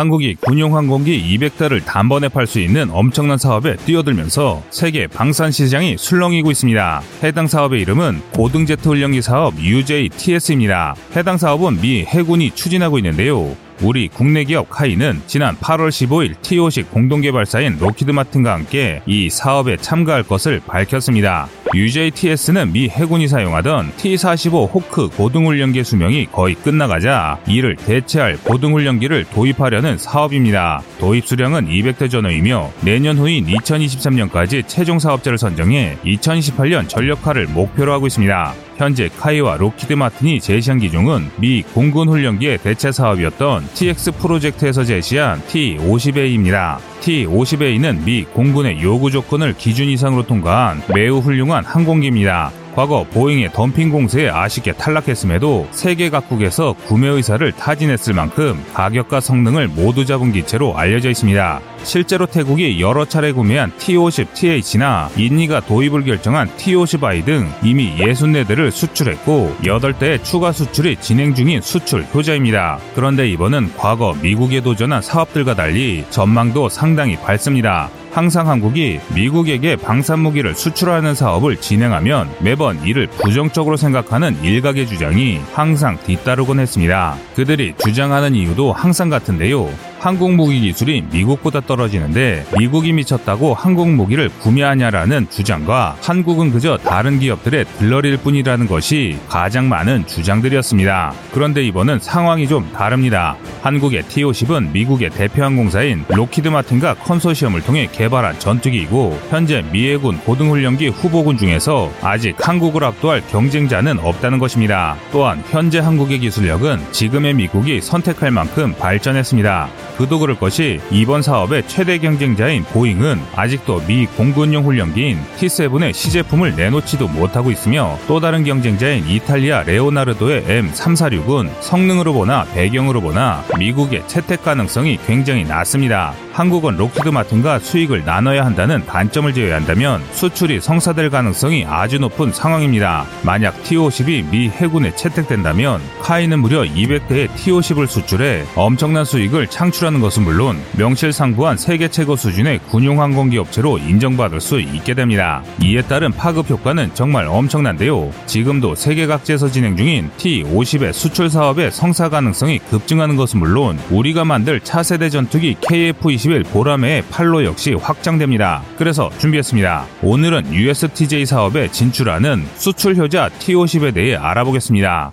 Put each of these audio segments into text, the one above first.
한국이 군용 항공기 200대를 단번에 팔 수 있는 엄청난 사업에 뛰어들면서 세계 방산 시장이 술렁이고 있습니다. 해당 사업의 이름은 고등 제트 훈련기 사업 UJTS입니다. 해당 사업은 미 해군이 추진하고 있는데요. 우리 국내 기업 KAI는 지난 8월 15일 T-50 공동개발사인 록히드 마틴과 함께 이 사업에 참가할 것을 밝혔습니다. UJTS는 미 해군이 사용하던 T-45 호크 고등훈련기 수명이 거의 끝나가자 이를 대체할 고등훈련기를 도입하려는 사업입니다. 도입 수량은 200대 전후이며 내년 후인 2023년까지 최종 사업자를 선정해 2028년 전력화를 목표로 하고 있습니다. 현재 KAI와 록히드 마틴이 제시한 기종은 미 공군 훈련기의 대체 사업이었던 TX 프로젝트에서 제시한 T-50A입니다. T-50A는 미 공군의 요구 조건을 기준 이상으로 통과한 매우 훌륭한 항공기입니다. 과거 보잉의 덤핑 공세에 아쉽게 탈락했음에도 세계 각국에서 구매 의사를 타진했을 만큼 가격과 성능을 모두 잡은 기체로 알려져 있습니다. 실제로 태국이 여러 차례 구매한 T50TH나 인니가 도입을 결정한 T50i 등 이미 64대를 수출했고 8대의 추가 수출이 진행 중인 수출 효자입니다. 그런데 이번은 과거 미국에 도전한 사업들과 달리 전망도 상당히 밝습니다. 항상 한국이 미국에게 방산무기를 수출하는 사업을 진행하면 매번 이를 부정적으로 생각하는 일각의 주장이 항상 뒤따르곤 했습니다. 그들이 주장하는 이유도 항상 같은데요. 한국 무기 기술이 미국보다 떨어지는데 미국이 미쳤다고 한국 무기를 구매하냐라는 주장과 한국은 그저 다른 기업들의 들러리일 뿐이라는 것이 가장 많은 주장들이었습니다. 그런데 이번은 상황이 좀 다릅니다. 한국의 T-50은 미국의 대표 항공사인 록히드 마틴과 컨소시엄을 통해 개발한 전투기이고 현재 미해군 고등훈련기 후보군 중에서 아직 한국을 압도할 경쟁자는 없다는 것입니다. 또한 현재 한국의 기술력은 지금의 미국이 선택할 만큼 발전했습니다. 그도 그럴 것이 이번 사업의 최대 경쟁자인 보잉은 아직도 미 공군용 훈련기인 T7의 시제품을 내놓지도 못하고 있으며 또 다른 경쟁자인 이탈리아 레오나르도의 M346은 성능으로 보나 배경으로 보나 미국의 채택 가능성이 굉장히 낮습니다. 한국은 록히드 마틴과 수익을 나눠야 한다는 단점을 제외한다면 수출이 성사될 가능성이 아주 높은 상황입니다. 만약 T-50이 미 해군에 채택된다면 KAI는 무려 200대의 T-50을 수출해 엄청난 수익을 창출 하는 것은 물론 명실상부한 세계 최고 수준의 군용 항공기 업체로 인정받을 수 있게 됩니다. 이에 따른 파급 효과는 정말 엄청난데요. 지금도 세계 각지에서 진행 중인 T-50의 수출 사업의 성사 가능성이 급증하는 것은 물론 우리가 만들 차세대 전투기 KF-21 보라매의 팔로 역시 확장됩니다. 그래서 준비했습니다. 오늘은 USTJ 사업에 진출하는 수출 효자 T-50에 대해 알아보겠습니다.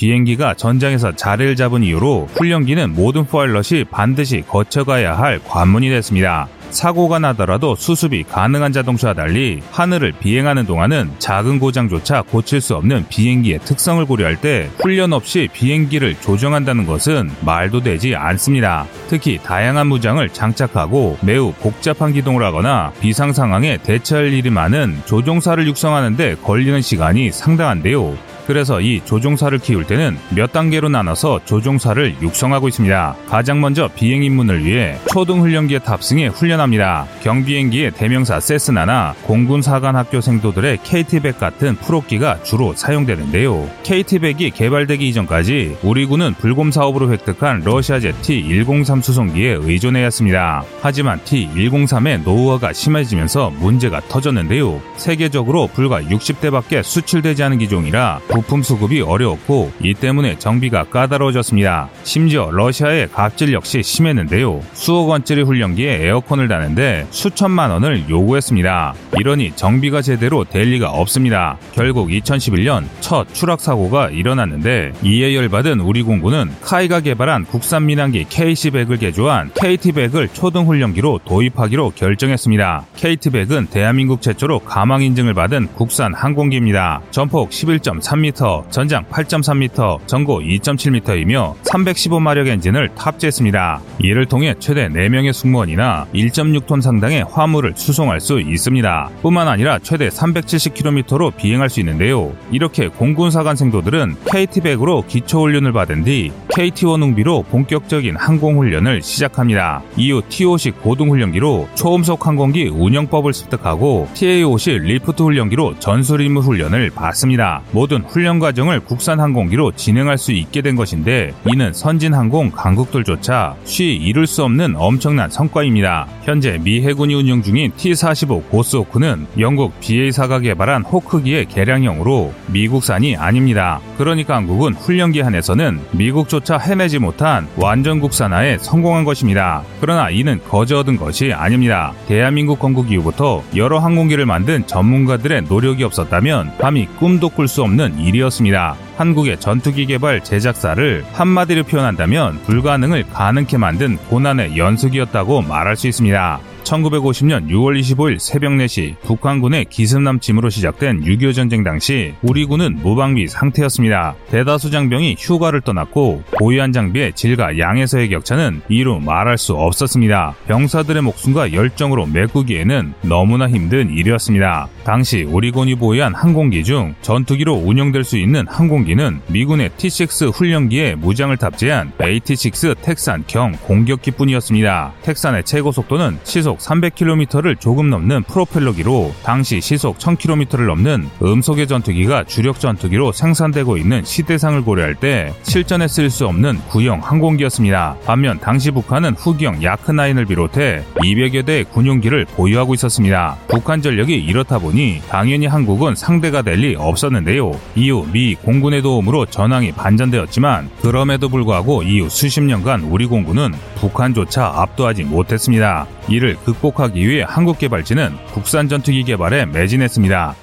비행기가 전장에서 자리를 잡은 이후로 훈련기는 모든 파일럿이 반드시 거쳐가야 할 관문이 됐습니다. 사고가 나더라도 수습이 가능한 자동차와 달리 하늘을 비행하는 동안은 작은 고장조차 고칠 수 없는 비행기의 특성을 고려할 때 훈련 없이 비행기를 조정한다는 것은 말도 되지 않습니다. 특히 다양한 무장을 장착하고 매우 복잡한 기동을 하거나 비상 상황에 대처할 일이 많은 조종사를 육성하는데 걸리는 시간이 상당한데요. 그래서 이 조종사를 키울 때는 몇 단계로 나눠서 조종사를 육성하고 있습니다. 가장 먼저 비행 입문을 위해 초등 훈련기에 탑승해 훈련합니다. 경비행기의 대명사 세스나나 공군 사관 학교 생도들의 KT-100 같은 프로기가 주로 사용되는데요. KT-100이 개발되기 이전까지 우리 군은 불곰 사업으로 획득한 러시아제 T-103 수송기에 의존해야 했습니다. 하지만 T-103의 노후화가 심해지면서 문제가 터졌는데요. 세계적으로 불과 60대밖에 수출되지 않은 기종이라 부품 수급이 어려웠고 이 때문에 정비가 까다로워졌습니다. 심지어 러시아의 갑질 역시 심했는데요. 수억 원짜리 훈련기에 에어컨을 다는데 수천만 원을 요구했습니다. 이러니 정비가 제대로 될 리가 없습니다. 결국 2011년 첫 추락 사고가 일어났는데 이에 열받은 우리 공군은 카이가 개발한 국산 민항기 KC-100을 개조한 KT-100을 초등 훈련기로 도입하기로 결정했습니다. KT-100은 대한민국 최초로 가망 인증을 받은 국산 항공기입니다. 전폭 11.3m 3m, 전장 8.3m, 전고 2.7m이며 315마력 엔진을 탑재했습니다. 이를 통해 최대 4명의 승무원이나 1.6톤 상당의 화물을 수송할 수 있습니다. 뿐만 아니라 최대 370km로 비행할 수 있는데요. 이렇게 공군 사관 생도들은 KT-100으로 기초훈련을 받은 뒤 KT-1 웅비로 본격적인 항공훈련을 시작합니다. 이후 T-50 고등훈련기로 초음속 항공기 운영법을 습득하고 TA-50 LIFT 훈련기로 전술 임무 훈련을 받습니다. 모든 훈련 과정을 국산 항공기로 진행할 수 있게 된 것인데 이는 선진 항공 강국들조차 쉬 이룰 수 없는 엄청난 성과입니다. 현재 미 해군이 운영 중인 T-45 고스호크는 영국 BAE사가 개발한 호크기의 개량형으로 미국산이 아닙니다. 그러니까 한국은 훈련기 한에서는 미국조차 해내지 못한 완전 국산화에 성공한 것입니다. 그러나 이는 거저 얻은 것이 아닙니다. 대한민국 건국 이후부터 여러 항공기를 만든 전문가들의 노력이 없었다면 감히 꿈도 꿀 수 없는 일이었습니다. 한국의 전투기 개발 제작사를 한마디로 표현한다면 불가능을 가능케 만든 고난의 연속이었다고 말할 수 있습니다. 1950년 6월 25일 새벽 4시 북한군의 기습남침으로 시작된 6.25 전쟁 당시 우리 군은 무방비 상태였습니다. 대다수 장병이 휴가를 떠났고 보유한 장비의 질과 양에서의 격차는 이루 말할 수 없었습니다. 병사들의 목숨과 열정으로 메꾸기에는 너무나 힘든 일이었습니다. 당시 우리 군이 보유한 항공기 중 전투기로 운영될 수 있는 항공기는 미군의 T-6 훈련기에 무장을 탑재한 AT-6 텍산 경 공격기뿐이었습니다. 텍산의 최고 속도는 시속 300km를 조금 넘는 프로펠러기로 당시 시속 1000km를 넘는 음속의 전투기가 주력 전투기로 생산되고 있는 시대상을 고려할 때 실전에 쓸 수 없는 구형 항공기였습니다. 반면 당시 북한은 후기형 야크9을 비롯해 200여 대의 군용기를 보유하고 있었습니다. 북한 전력이 이렇다 보니 당연히 한국은 상대가 될 리 없었는데요. 이후 미 공군의 도움으로 전황이 반전되었지만 그럼에도 불구하고 이후 수십 년간 우리 공군은 북한조차 압도하지 못했습니다. 이를 극복하기 위해 한국개발지는 국산 전투기 개발에 매진했습니다.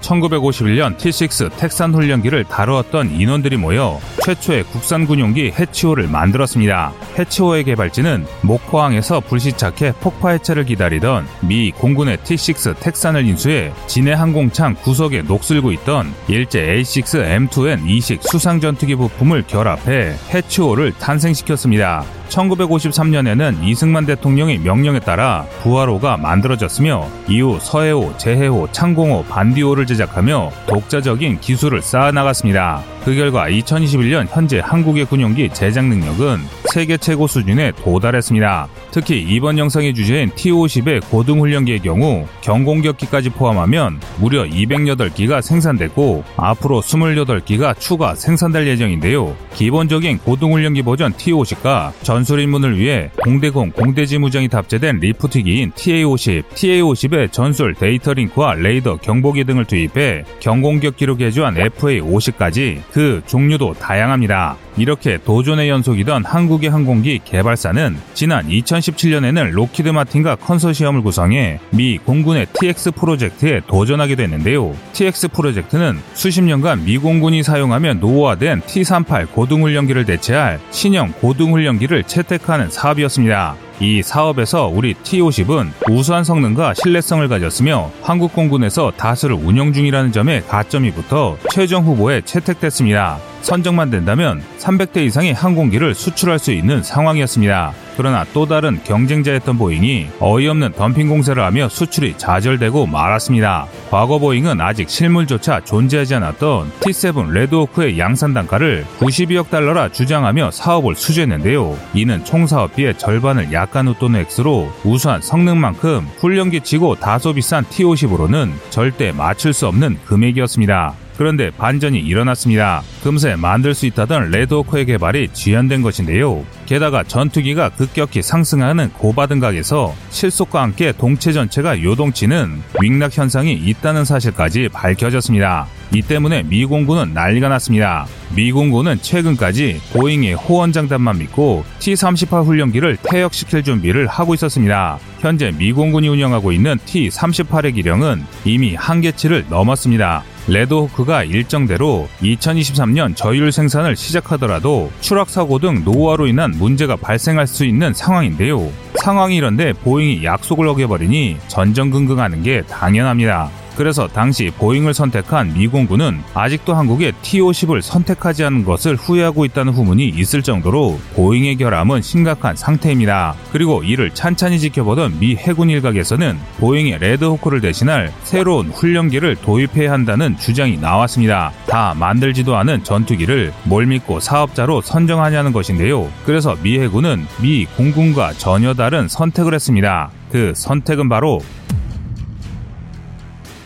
1951년 T6 텍산 훈련기를 다루었던 인원들이 모여 최초의 국산 군용기 해치호를 만들었습니다. 해치호의 개발지는 목포항에서 불시착해 폭파 해체를 기다리던 미 공군의 T6 텍산을 인수해 진해 항공창 구석에 녹슬고 있던 일제 A6M2N 이식 수상 전투기 부품을 결합해 해치호를 탄생시켰습니다. 1953년에는 이승만 대통령의 명령에 따라 부하로가 만들어졌으며 이후 서해호, 재해호, 창공호, 반디호를 제작하며 독자적인 기술을 쌓아나갔습니다. 그 결과 2021년 현재 한국의 군용기 제작 능력은 세계 최고 수준에 도달했습니다. 특히 이번 영상의 주제인 T-50의 고등훈련기의 경우 경공격기까지 포함하면 무려 208기가 생산됐고 앞으로 28기가 추가 생산될 예정인데요. 기본적인 고등훈련기 버전 T-50과 전술 임무를 위해 공대공 공대지 무장이 탑재된 LIFT기인 TA-50, TA-50의 전술 데이터 링크와 레이더 경보기 등을 투입해 경공격기로 개조한 FA-50까지 그 종류도 다양합니다. 이렇게 도전의 연속이던 한국 의 항공기 개발사는 지난 2017년에는 록히드 마틴과 컨소시엄을 구성해 미 공군의 TX 프로젝트에 도전하게 됐는데요. TX 프로젝트는 수십 년간 미 공군이 사용하며 노후화된 T-38 고등훈련기를 대체할 신형 고등훈련기를 채택하는 사업이었습니다. 이 사업에서 우리 T-50은 우수한 성능과 신뢰성을 가졌으며 한국 공군에서 다수를 운영 중이라는 점에 가점이 붙어 최종 후보에 채택됐습니다. 선정만 된다면 300대 이상의 항공기를 수출할 수 있는 상황이었습니다. 그러나 또 다른 경쟁자였던 보잉이 어이없는 덤핑 공세를 하며 수출이 좌절되고 말았습니다. 과거 보잉은 아직 실물조차 존재하지 않았던 T7 레드호크의 양산 단가를 92억 달러라 주장하며 사업을 수주했는데요. 이는 총 사업비의 절반을 약간 웃도는 액수로 우수한 성능만큼 훈련기 치고 다소 비싼 T50으로는 절대 맞출 수 없는 금액이었습니다. 그런데 반전이 일어났습니다. 금세 만들 수 있다던 레드호크의 개발이 지연된 것인데요. 게다가 전투기가 급격히 상승하는 고받음각에서 실속과 함께 동체 전체가 요동치는 wing rock 현상이 있다는 사실까지 밝혀졌습니다. 이 때문에 미 공군은 난리가 났습니다. 미 공군은 최근까지 보잉의 호언장담만 믿고 T-38 훈련기를 퇴역시킬 준비를 하고 있었습니다. 현재 미 공군이 운영하고 있는 T-38의 기령은 이미 한계치를 넘었습니다. 레드호크가 일정대로 2023년 저율 생산을 시작하더라도 추락 사고 등 노후화로 인한 문제가 발생할 수 있는 상황인데요. 상황이 이런데 보잉이 약속을 어겨버리니 전전긍긍하는 게 당연합니다. 그래서 당시 보잉을 선택한 미 공군은 아직도 한국의 T-50을 선택하지 않은 것을 후회하고 있다는 후문이 있을 정도로 보잉의 결함은 심각한 상태입니다. 그리고 이를 찬찬히 지켜보던 미 해군 일각에서는 보잉의 레드호크를 대신할 새로운 훈련기를 도입해야 한다는 주장이 나왔습니다. 다 만들지도 않은 전투기를 뭘 믿고 사업자로 선정하냐는 것인데요. 그래서 미 해군은 미 공군과 전혀 다른 선택을 했습니다. 그 선택은 바로